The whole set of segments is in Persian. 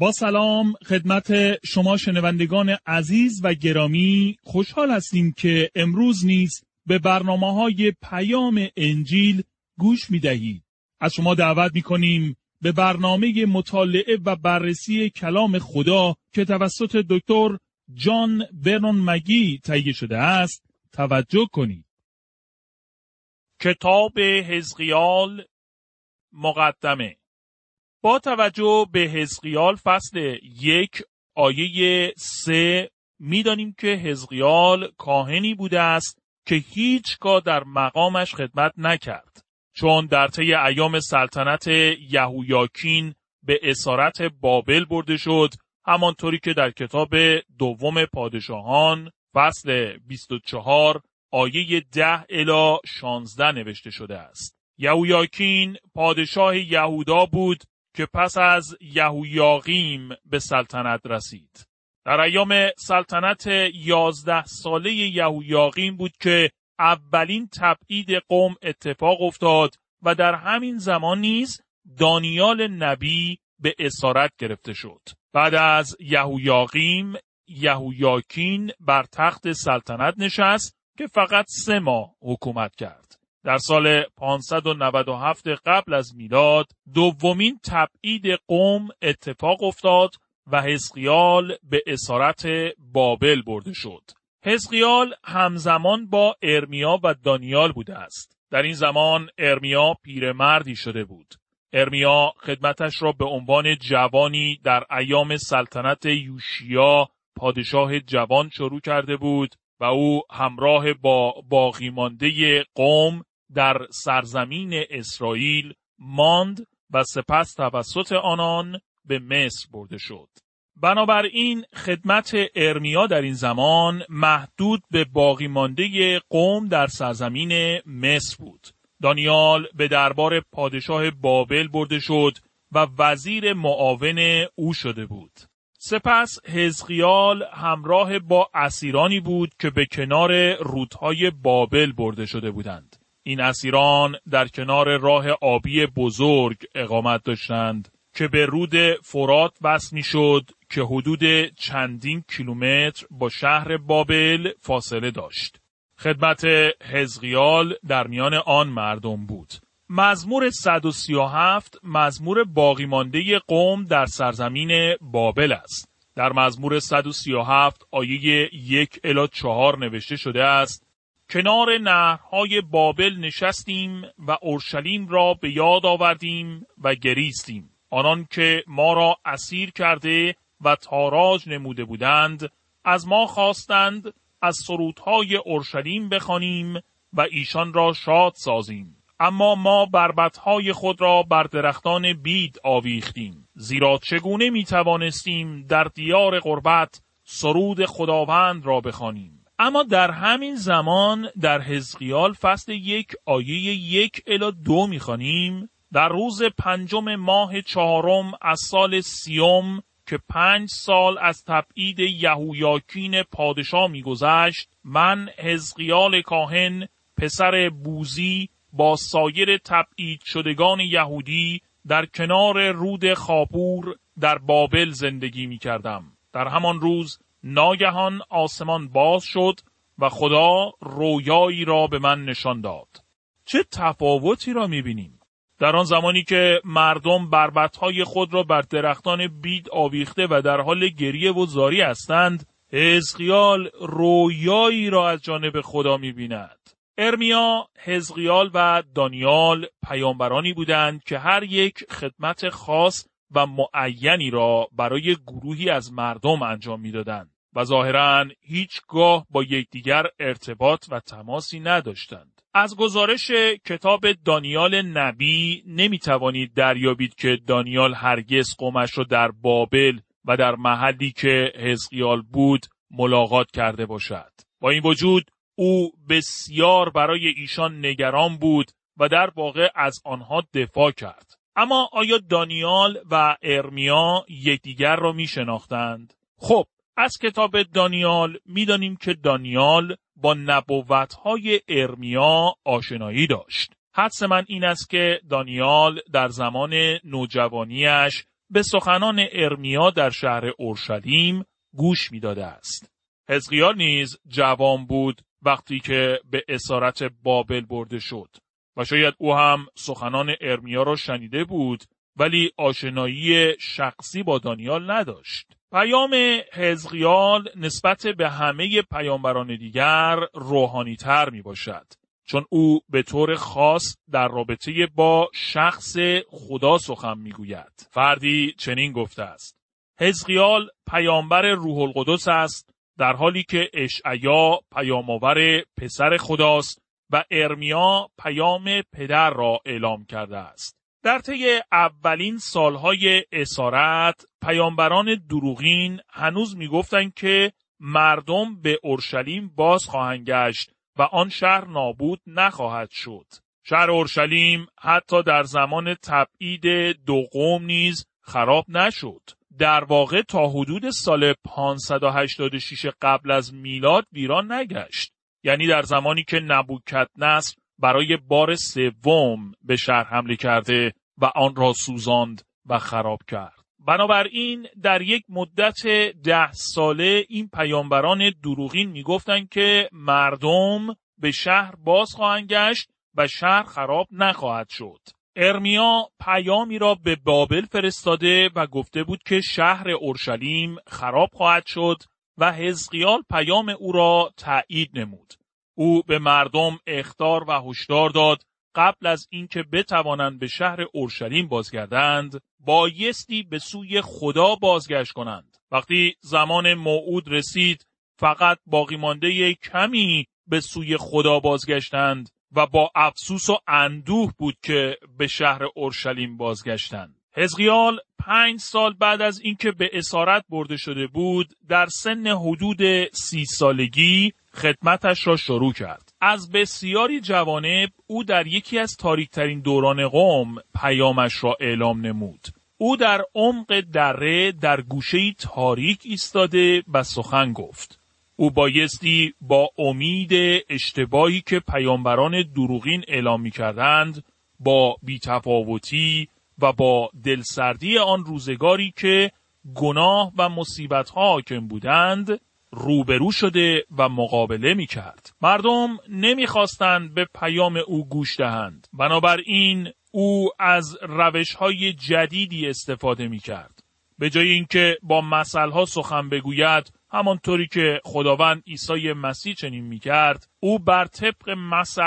با سلام خدمت شما شنوندگان عزیز و گرامی خوشحال هستیم که امروز نیز به برنامه های پیام انجیل گوش می دهید. از شما دعوت می کنیم به برنامه مطالعه و بررسی کلام خدا که توسط دکتر جان برنون مگی تهیه شده است توجه کنید. کتاب حزقیال مقدمه با توجه به حزقیال فصل یک آیه سه می‌دانیم که حزقیال کاهنی بوده است که هیچگاه در مقامش خدمت نکرد چون در طی ایام سلطنت یهویاکین به اسارت بابل برده شد همانطوری که در کتاب دوم پادشاهان فصل 24 آیه 10 الی 16 نوشته شده است. یهویاکین پادشاه یهودا بود که پس از یهویاقیم به سلطنت رسید. در ایام سلطنت یازده ساله یهویاقیم بود که اولین تبعید قوم اتفاق افتاد و در همین زمان نیز دانیال نبی به اسارت گرفته شد. بعد از یهویاقیم یهویاکین بر تخت سلطنت نشست که فقط سه ماه حکومت کرد. در سال 597 قبل از میلاد دومین تبعید قوم اتفاق افتاد و حزقیال به اسارت بابل برده شد. حزقیال همزمان با ارمیا و دانیال بوده است. در این زمان ارمیا پیرمردی شده بود. ارمیا خدمتش را به عنوان جوانی در ایام سلطنت یوشیا پادشاه جوان شروع کرده بود و او همراه با باقیمانده قوم در سرزمین اسرائیل ماند و سپس توسط آنان به مصر برده شد. بنابراین خدمت ارمیا در این زمان محدود به باقی مانده قوم در سرزمین مصر بود. دانیال به دربار پادشاه بابل برده شد و وزیر معاون او شده بود. سپس حزقیال همراه با اسیرانی بود که به کنار رودهای بابل برده شده بودند. این اسیران در کنار راه آبی بزرگ اقامت داشتند که به رود فرات بس می شد که حدود چندین کیلومتر با شهر بابل فاصله داشت. خدمت حزقیال در میان آن مردم بود. مزمور 137 مزمور باقی مانده قوم در سرزمین بابل است. در مزمور 137 آیه یک الی چهار نوشته شده است کنار نهرهای بابل نشستیم و اورشلیم را به یاد آوردیم و گریستیم. آنان که ما را اسیر کرده و تاراج نموده بودند از ما خواستند از سرودهای اورشلیم بخوانیم و ایشان را شاد سازیم. اما ما بربتهای خود را بر درختان بید آویختیم. زیرا چگونه می توانستیم در دیار غربت سرود خداوند را بخوانیم؟ اما در همین زمان در حزقیال فصل یک آیه یک الا دو می‌خوانیم در روز پنجم ماه چهارم از سال سیوم که پنج سال از تبعید یهویاکین پادشاه میگذشت من حزقیال کاهن پسر بوزی با سایر تبعید شدگان یهودی در کنار رود خاپور در بابل زندگی می کردم. در همان روز ناگهان آسمان باز شد و خدا رویایی را به من نشان داد. چه تفاوتی را می‌بینیم؟ در آن زمانی که مردم بربتهای خود را بر درختان بید آویخته و در حال گریه و زاری هستند، حزقیال رویایی را از جانب خدا می‌بیند. ارمیا، حزقیال و دانیال پیامبرانی بودند که هر یک خدمت خاص و معینی را برای گروهی از مردم انجام می‌دادند. و ظاهرا هیچگاه با یکدیگر ارتباط و تماسی نداشتند. از گزارش کتاب دانیال نبی نمی توانید دریابید که دانیال هرگز قومش را در بابل و در محلی که حزقیال بود ملاقات کرده باشد. با این وجود او بسیار برای ایشان نگران بود و در واقع از آنها دفاع کرد. اما آیا دانیال و ارمیا یکدیگر را می شناختند؟ خب از کتاب دانیال می‌دانیم که دانیال با نبوتهای ارمیا آشنایی داشت. حدس من این است که دانیال در زمان نوجوانیش به سخنان ارمیا در شهر اورشلیم گوش می‌داده است. حزقیال نیز جوان بود وقتی که به اسارت بابل برده شد و شاید او هم سخنان ارمیا را شنیده بود ولی آشنایی شخصی با دانیال نداشت. پیام حزقیال نسبت به همه پیامبران دیگر روحانی تر می باشد. چون او به طور خاص در رابطه با شخص خدا سخن می‌گوید. فردی چنین گفته است. حزقیال پیامبر روح القدس است در حالی که اشعیا پیامآور پسر خداست و ارمیا پیام پدر را اعلام کرده است. در طی اولین سالهای اسارت پیامبران دروغین هنوز می‌گفتند که مردم به اورشلیم باز خواهند گشت و آن شهر نابود نخواهد شد. شهر اورشلیم حتی در زمان تبعید دو قوم نیز خراب نشد. در واقع تا حدود سال 586 قبل از میلاد ویران نگشت. یعنی در زمانی که نبوکت نصر برای بار سوم به شهر حمله کرده و آن را سوزاند و خراب کرد. بنابراین در یک مدت ده ساله این پیامبران دروغین می‌گفتند که مردم به شهر باز خواهند گشت و شهر خراب نخواهد شد. ارمیا پیامی را به بابل فرستاده و گفته بود که شهر اورشلیم خراب خواهد شد و حزقیال پیام او را تایید نمود. او به مردم اختار و هشدار داد قبل از اینکه بتوانند به شهر اورشلیم بازگردند بایستی به سوی خدا بازگشت کنند وقتی زمان موعود رسید فقط باقی مانده کمی به سوی خدا بازگشتند و با افسوس و اندوه بود که به شهر اورشلیم بازگشتند حزقیال پنج سال بعد از اینکه به اسارت برده شده بود در سن حدود سی سالگی خدمتش را شروع کرد. از بسیاری جوانب او در یکی از تاریکترین دوران قوم پیامش را اعلام نمود. او در عمق دره در گوشه تاریک ایستاده و سخن گفت. او بایستی با امید اشتباهی که پیامبران دروغین اعلام می کردند با بیتفاوتی و با دلسردی آن روزگاری که گناه و مصیبت ها حاکم بودند روبرو شده و مقابله می کرد. مردم نمی‌خواستند به پیام او گوش دهند. بنابراین او از روش های جدیدی استفاده می کرد. به جای اینکه با ها سخن بگوید همانطوری که خداوند عیسی مسیح چنین می کرد او بر طبق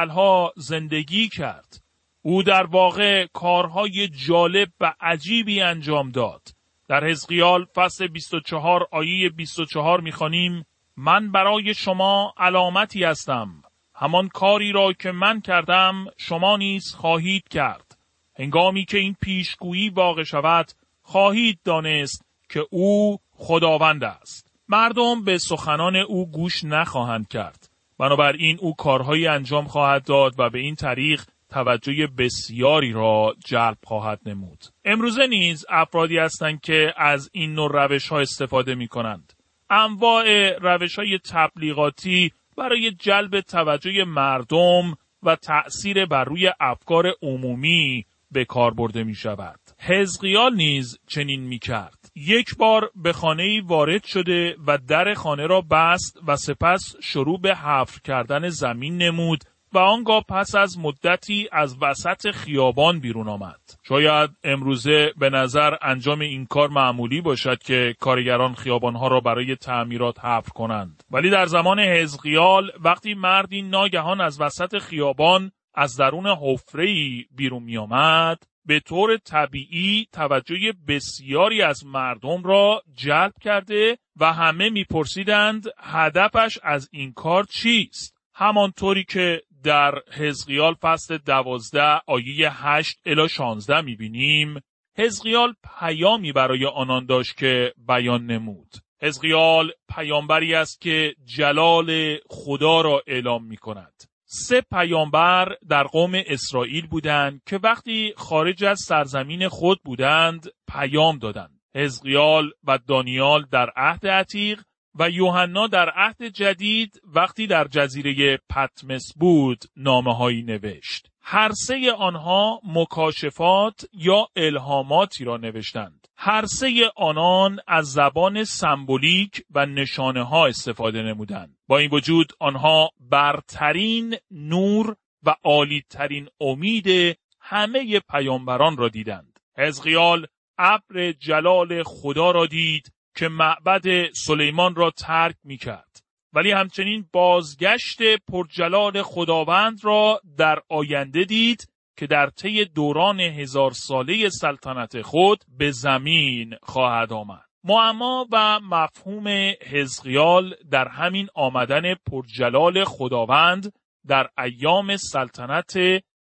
ها زندگی کرد. او در واقع کارهای جالب و عجیبی انجام داد. در حزقیال فصل 24 آیه 24 می‌خوانیم من برای شما علامتی هستم. همان کاری را که من کردم شما نیز خواهید کرد. هنگامی که این پیشگویی واقع شود خواهید دانست که او خداوند است. مردم به سخنان او گوش نخواهند کرد. بنابراین او کارهایی انجام خواهد داد و به این طریق توجه بسیاری را جلب خواهد نمود. امروزه نیز افرادی هستند که از این نوع روش ها استفاده می کنند. انواع روش های تبلیغاتی برای جلب توجه مردم و تأثیر بر روی افکار عمومی به کار برده می شود. حزقیال نیز چنین می کرد. یک بار به خانه وارد شده و در خانه را بست و سپس شروع به حفر کردن زمین نمود و آنگاه پس از مدتی از وسط خیابان بیرون آمد. شاید امروزه به نظر انجام این کار معمولی باشد که کارگران خیابانها را برای تعمیرات حفر کنند. ولی در زمان حزقیال وقتی مردی ناگهان از وسط خیابان از درون حفره‌ای بیرون می آمد، به طور طبیعی توجه بسیاری از مردم را جلب کرده و همه میپرسیدند هدفش از این کار چیست؟ همانطوری که در حزقیال فصل دوازده آیه هشت الا شانزده می‌بینیم حزقیال پیامی برای آنان داشت که بیان نمود. حزقیال پیامبری است که جلال خدا را اعلام می کند. سه پیامبر در قوم اسرائیل بودند که وقتی خارج از سرزمین خود بودند پیام دادند. حزقیال و دانیال در عهد عتیق و یوحنا در عهد جدید وقتی در جزیره پتمس بود نامه هایی نوشت. هر سه آنها مکاشفات یا الهاماتی را نوشتند. هر سه آنان از زبان سمبولیک و نشانه ها استفاده نمودند. با این وجود آنها برترین نور و عالیترین امید همه پیامبران را دیدند. حزقیال ابر جلال خدا را دید که معبد سلیمان را ترک می کرد. ولی همچنین بازگشت پرجلال خداوند را در آینده دید که در طی دوران هزار ساله سلطنت خود به زمین خواهد آمد. معما و مفهوم حزقیال در همین آمدن پرجلال خداوند در ایام سلطنت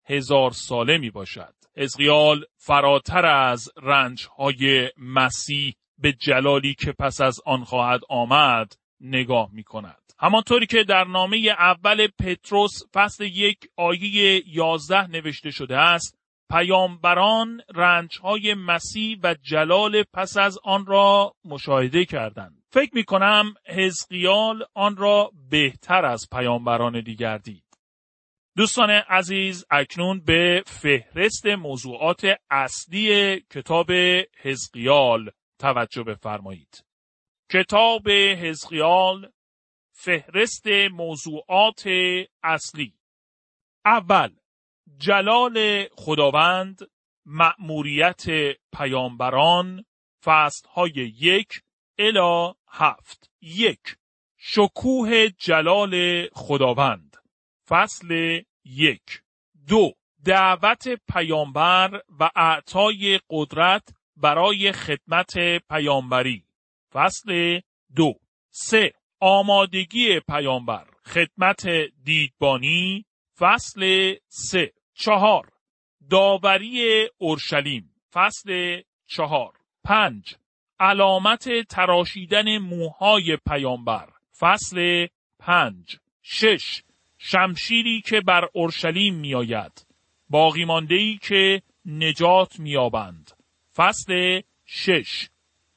هزار ساله می باشد. حزقیال فراتر از رنجهای مسیح به جلالی که پس از آن خواهد آمد نگاه می کند. همانطوری که در نامه اول پتروس فصل یک آیه یازده نوشته شده است پیامبران رنجهای مسیح و جلال پس از آن را مشاهده کردند. فکر می کنم حزقیال آن را بهتر از پیامبران دیگر دید. دوستان عزیز اکنون به فهرست موضوعات اصلی کتاب حزقیال توجه بفرمایید. کتاب حزقیال فهرست موضوعات اصلی. اول جلال خداوند مأموریت پیامبران فصل های یک الا هفت. یک شکوه جلال خداوند فصل یک. دو دعوت پیامبر و اعطای قدرت برای خدمت پیامبری. فصل دو. سه. آمادگی پیامبر. خدمت دیدبانی. فصل سه. چهار. داوری اورشلیم. فصل چهار. پنج. علامت تراشیدن موهای پیامبر. فصل پنج. شش. شمشیری که بر اورشلیم میآید. باقی ای که نجات میابند فصل شش.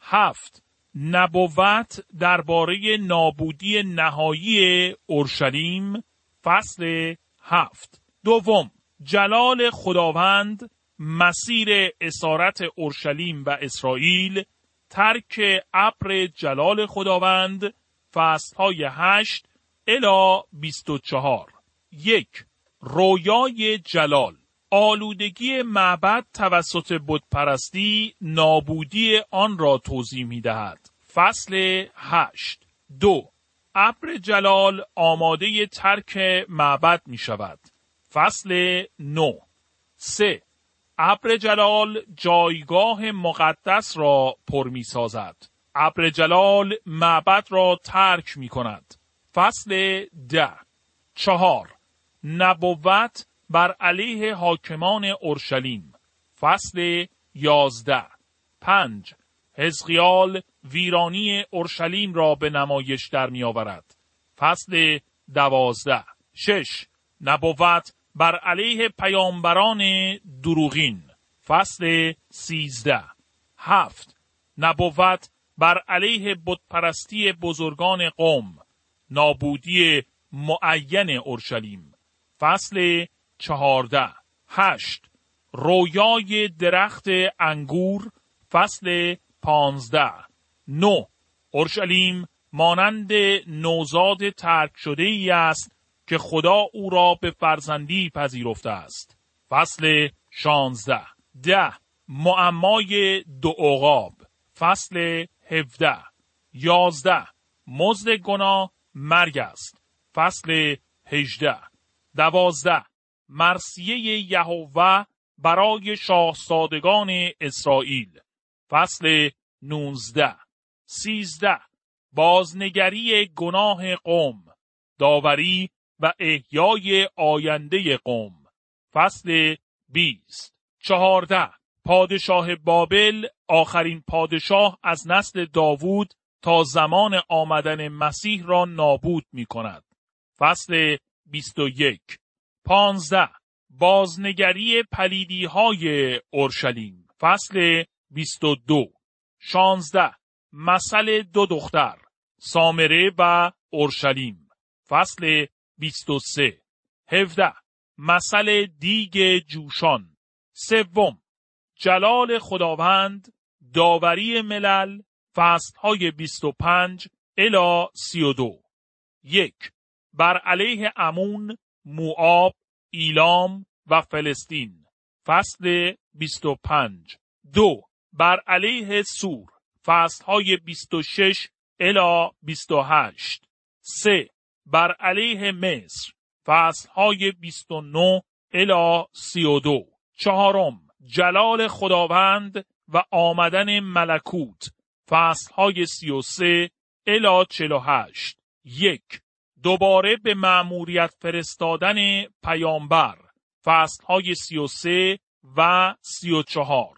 هفت. نبوت درباره نابودی نهایی اورشلیم. فصل هفت. دوم. جلال خداوند مسیر اسارت اورشلیم و اسرائیل ترک ابر جلال خداوند فصل های هشت الا بیست و چهار. یک. رویای جلال. آلودگی معبد توسط بتپرستی نابودی آن را توضیح می دهد. فصل هشت دو ابر جلال آماده ترک معبد می شود. فصل نو سه ابر جلال جایگاه مقدس را پر می سازد. ابر جلال معبد را ترک می کند. فصل ده چهار نبوت بر علیه حاکمان اورشلیم. فصل یازده. پنج. حزقیال ویرانی اورشلیم را به نمایش در می آورد. فصل دوازده. شش. نبوت بر علیه پیامبران دروغین. فصل سیزده. هفت. نبوت بر علیه بتپرستی بزرگان قوم. نابودی معین اورشلیم. فصل چهارده هشت رویای درخت انگور فصل پانزده نو اورشلیم مانند نوزاد ترک شده ای است که خدا او را به فرزندی پذیرفته است. فصل شانزده ده معمای دو عقاب فصل هفده یازده مزد گناه مرگ است. فصل هجده دوازده مرسیه یهوه برای شاهزادگان اسرائیل. فصل 19 سیزده. بازنگری گناه قوم. داوری و احیای آینده قوم. فصل 20 چهارده. پادشاه بابل آخرین پادشاه از نسل داوود تا زمان آمدن مسیح را نابود می کند. فصل 21 پانزده. بازنگری پلیدی های اورشلیم. فصل 22 شانزده. مثل دو دختر سامره و اورشلیم. فصل 23 17 مثل دیگ جوشان. سوم. جلال خداوند داوری ملل فصل های 25 الا 32 یک. بر علیه امون موآب ایلام و فلسطین. فصل 25 دو. بر علیه سور. فصل های 26 الا 28 سه. بر علیه مصر. فصل های 29 الا 32 چهارم. جلال خداوند و آمدن ملکوت. فصل های 33 الا 48 یک. دوباره به معموریت فرستادن پیامبر فصل های 33 و 34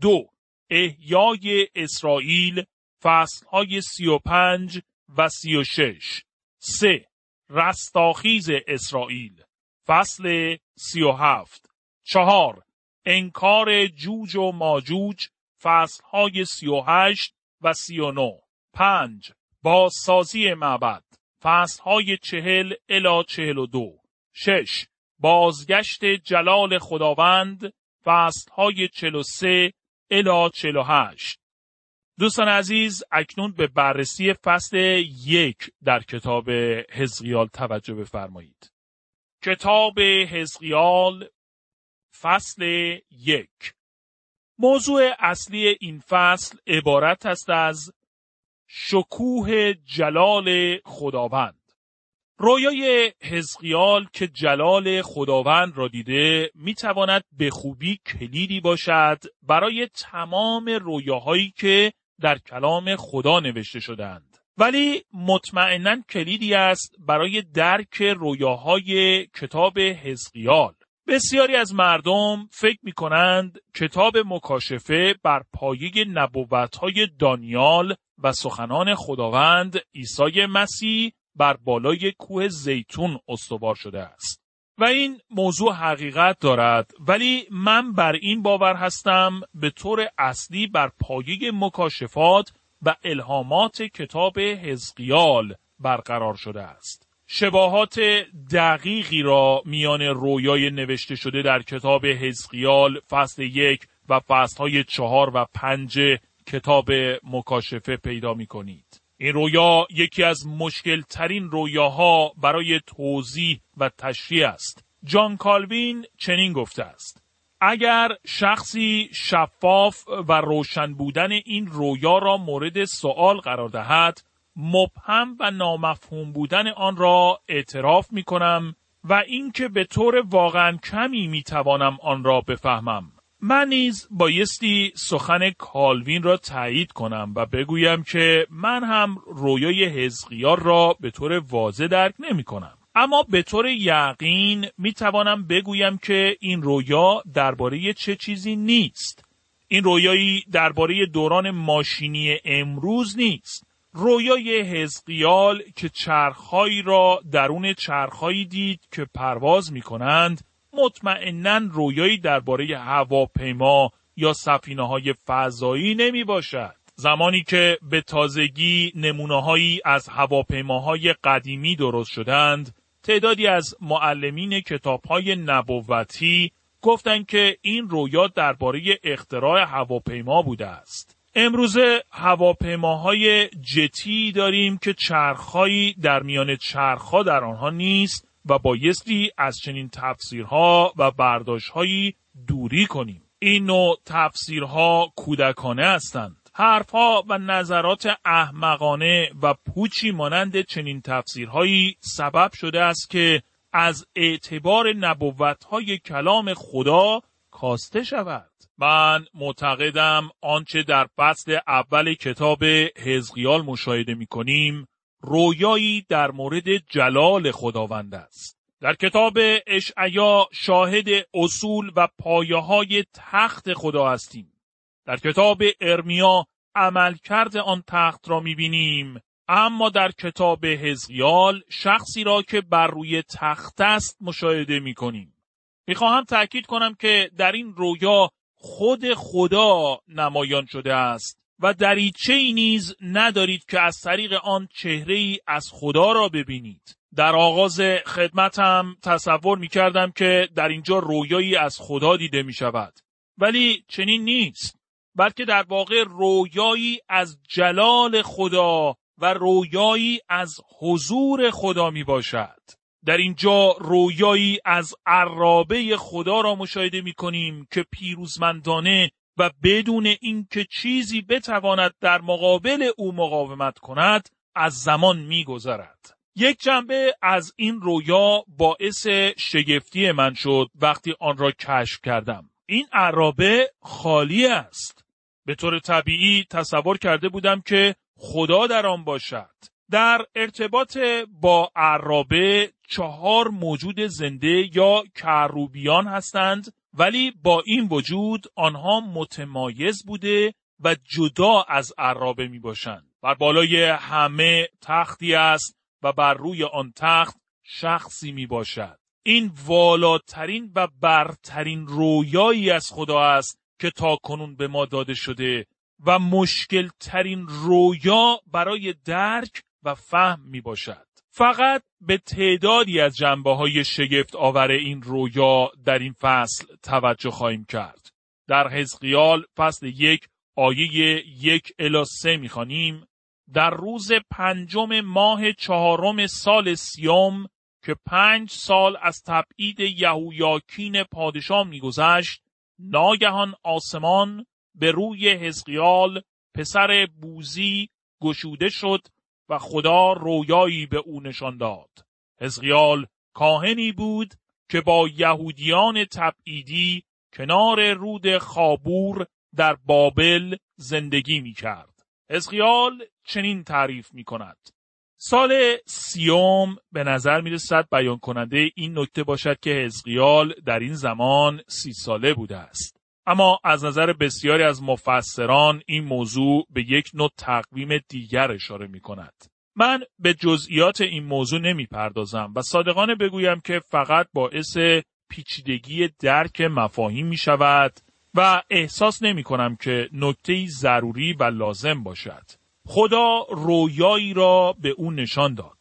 دو احیای اسرائیل فصل های 35 و 36 سه رستاخیز اسرائیل فصل 37 چهار انکار جوج و ماجوج فصل های 38 و 39 پنج بازسازی معبد. فصل های چهل الا چهل و دو. شش. بازگشت جلال خداوند فصل های چهل و سه الا چهل و هشت. دوستان عزیز اکنون به بررسی فصل یک در کتاب حزقیال توجه بفرمایید. کتاب حزقیال فصل یک. موضوع اصلی این فصل عبارت است از شکوه جلال خداوند. رویای حزقیال که جلال خداوند را دیده می‌تواند به خوبی کلیدی باشد برای تمام رویاهایی که در کلام خدا نوشته شدند. ولی مطمئنا کلیدی است برای درک رویاهای کتاب حزقیال. بسیاری از مردم فکر می کنند کتاب مکاشفه بر پایه نبوتهای دانیال و سخنان خداوند عیسی مسیح بر بالای کوه زیتون استوار شده است. و این موضوع حقیقت دارد ولی من بر این باور هستم به طور اصلی بر پایه مکاشفات و الهامات کتاب حزقیال برقرار شده است. شباهات دقیقی را میان رویای نوشته شده در کتاب حزقیال فصل یک و فصلهای چهار و پنج کتاب مکاشفه پیدا می کنید. این رویا یکی از مشکل ترین رویاها برای توضیح و تشریح است. جان کالوین چنین گفته است. اگر شخصی شفاف و روشن بودن این رویا را مورد سوال قرار دهد، مبهم و نامفهوم بودن آن را اعتراف می کنم و اینکه به طور واقعا کمی می توانم آن را بفهمم. من نیز بایستی سخن کالوین را تایید کنم و بگویم که من هم رویای حزقیار را به طور واضح درک نمی کنم. اما به طور یقین می توانم بگویم که این رویا درباره چه چیزی نیست. این رویایی درباره دوران ماشینی امروز نیست. رویای حزقیال که چرخهایی را درون چرخهایی دید که پرواز می کنند مطمئنا رویایی درباره هواپیما یا سفینه های فضایی نمی باشد. زمانی که به تازگی نمونه از هواپیماهای قدیمی درست شدند، تعدادی از معلمین کتاب های نبوتی گفتند که این رویا درباره اختراع هواپیما بوده است. امروزه هواپیماهای جتی داریم که چرخهایی در میان چرخها در آنها نیست و بایستی از چنین تفسیرها و برداشتهایی دوری کنیم. این نوع تفسیرها کودکانه هستند. حرفها و نظرات احمقانه و پوچی مانند چنین تفسیرهایی سبب شده است که از اعتبار نبوتهای کلام خدا کاسته شود. من معتقدم آنچه در فصل اول کتاب حزقیال مشاهده می کنیم رویایی در مورد جلال خداوند است. در کتاب اشعیا شاهد اصول و پایه های تخت خدا هستیم. در کتاب ارمیا عملکرد آن تخت را می‌بینیم اما در کتاب حزقیال شخصی را که بر روی تخت است مشاهده می‌کنیم. می‌خواهم تأکید کنم که در این رویا خود خدا نمایان شده است و دریچه ای نیز ندارید که از طریق آن چهره ای از خدا را ببینید. در آغاز خدمتم تصور می کردم که در اینجا رویایی از خدا دیده می شود. ولی چنین نیست. بلکه در واقع رویایی از جلال خدا و رویایی از حضور خدا می باشد. در اینجا رویایی از عرابه خدا را مشاهده می کنیم که پیروزمندانه و بدون اینکه چیزی بتواند در مقابل او مقاومت کند از زمان میگذرد. یک جنبه از این رویا باعث شگفتی من شد وقتی آن را کشف کردم. این عرابه خالی است. به طور طبیعی تصور کرده بودم که خدا در آن باشد. در ارتباط با عرابه چهار موجود زنده یا کروبیان هستند ولی با این وجود آنها متمایز بوده و جدا از عرابه می باشند. بر بالای همه تختی است و بر روی آن تخت شخصی می باشد. این والاترین و برترین رویایی از خدا است که تا کنون به ما داده شده و مشکل ترین رویا برای درک و فهم می باشد. فقط به تعدادی از جنبه های شگفت آور این رویا در این فصل توجه خواهیم کرد. در حزقیال فصل یک آیه یک الا سه می‌خوانیم در روز پنجم ماه چهارم سال سیوم که پنج سال از تبعید یهویاکین پادشاه میگذشت ناگهان آسمان به روی حزقیال پسر بوزی گشوده شد و خدا رویایی به او نشان داد. حزقیال کاهنی بود که با یهودیان تبعیدی کنار رود خابور در بابل زندگی می کرد. حزقیال چنین تعریف می کند. سال سیوم به نظر می رسد بیان کننده این نکته باشد که حزقیال در این زمان سی ساله بوده است. اما از نظر بسیاری از مفسران این موضوع به یک نوع تقویم دیگر اشاره می کند. من به جزئیات این موضوع نمی پردازم و صادقانه بگویم که فقط باعث پیچیدگی درک مفاهیم می شود و احساس نمی کنم که نکته ضروری و لازم باشد. خدا رویایی را به او نشان داد.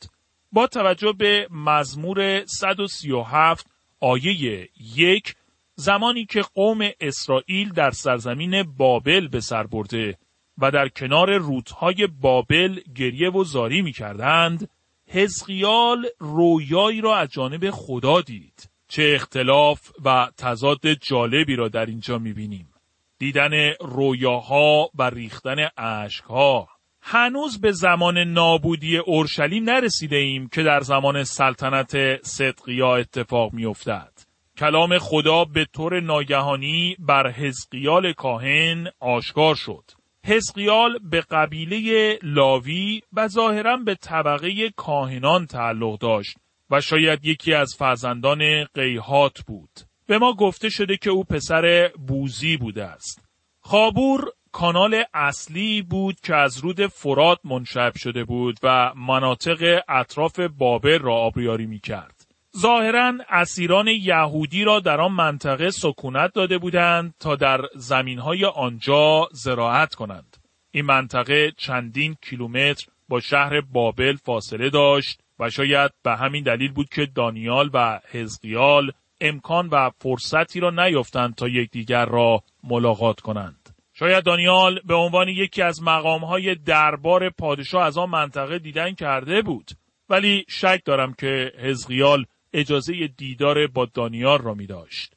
با توجه به مزمور 137 آیه یک زمانی که قوم اسرائیل در سرزمین بابل به سر برده و در کنار رودهای بابل گریه و زاری می کردند، حزقیال رویایی را از جانب خدا دید. چه اختلاف و تضاد جالبی را در اینجا می بینیم. دیدن رویاها و ریختن اشکها. هنوز به زمان نابودی اورشلیم نرسیده ایم که در زمان سلطنت صدقیا اتفاق می افتد. کلام خدا به طور ناگهانی بر حزقیال کاهن آشکار شد. حزقیال به قبیله لاوی و ظاهرا به طبقه کاهنان تعلق داشت و شاید یکی از فرزندان قیهات بود. به ما گفته شده که او پسر بوزی بوده است. خابور کانال اصلی بود که از رود فرات منشعب شده بود و مناطق اطراف بابل را آبیاری می کرد. ظاهرا اسیران یهودی را در آن منطقه سکونت داده بودند تا در زمینهای آنجا زراعت کنند. این منطقه چندین کیلومتر با شهر بابل فاصله داشت و شاید به همین دلیل بود که دانیال و حزقیال امکان و فرصتی را نیافتند تا یکدیگر را ملاقات کنند. شاید دانیال به عنوان یکی از مقامهای دربار پادشاه از آن منطقه دیدن کرده بود ولی شک دارم که حزقیال اجازه دیدار با دانیال را می داشت.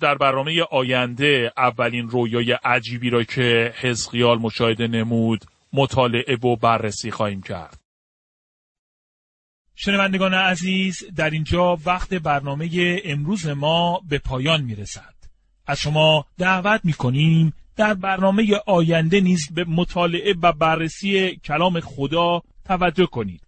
در برنامه آینده اولین رویای عجیبی را که حزقیال مشاهده نمود مطالعه و بررسی خواهیم کرد. شنوندگان عزیز در اینجا وقت برنامه امروز ما به پایان می رسد. از شما دعوت می کنیم در برنامه آینده نیز به مطالعه و بررسی کلام خدا توجه کنید.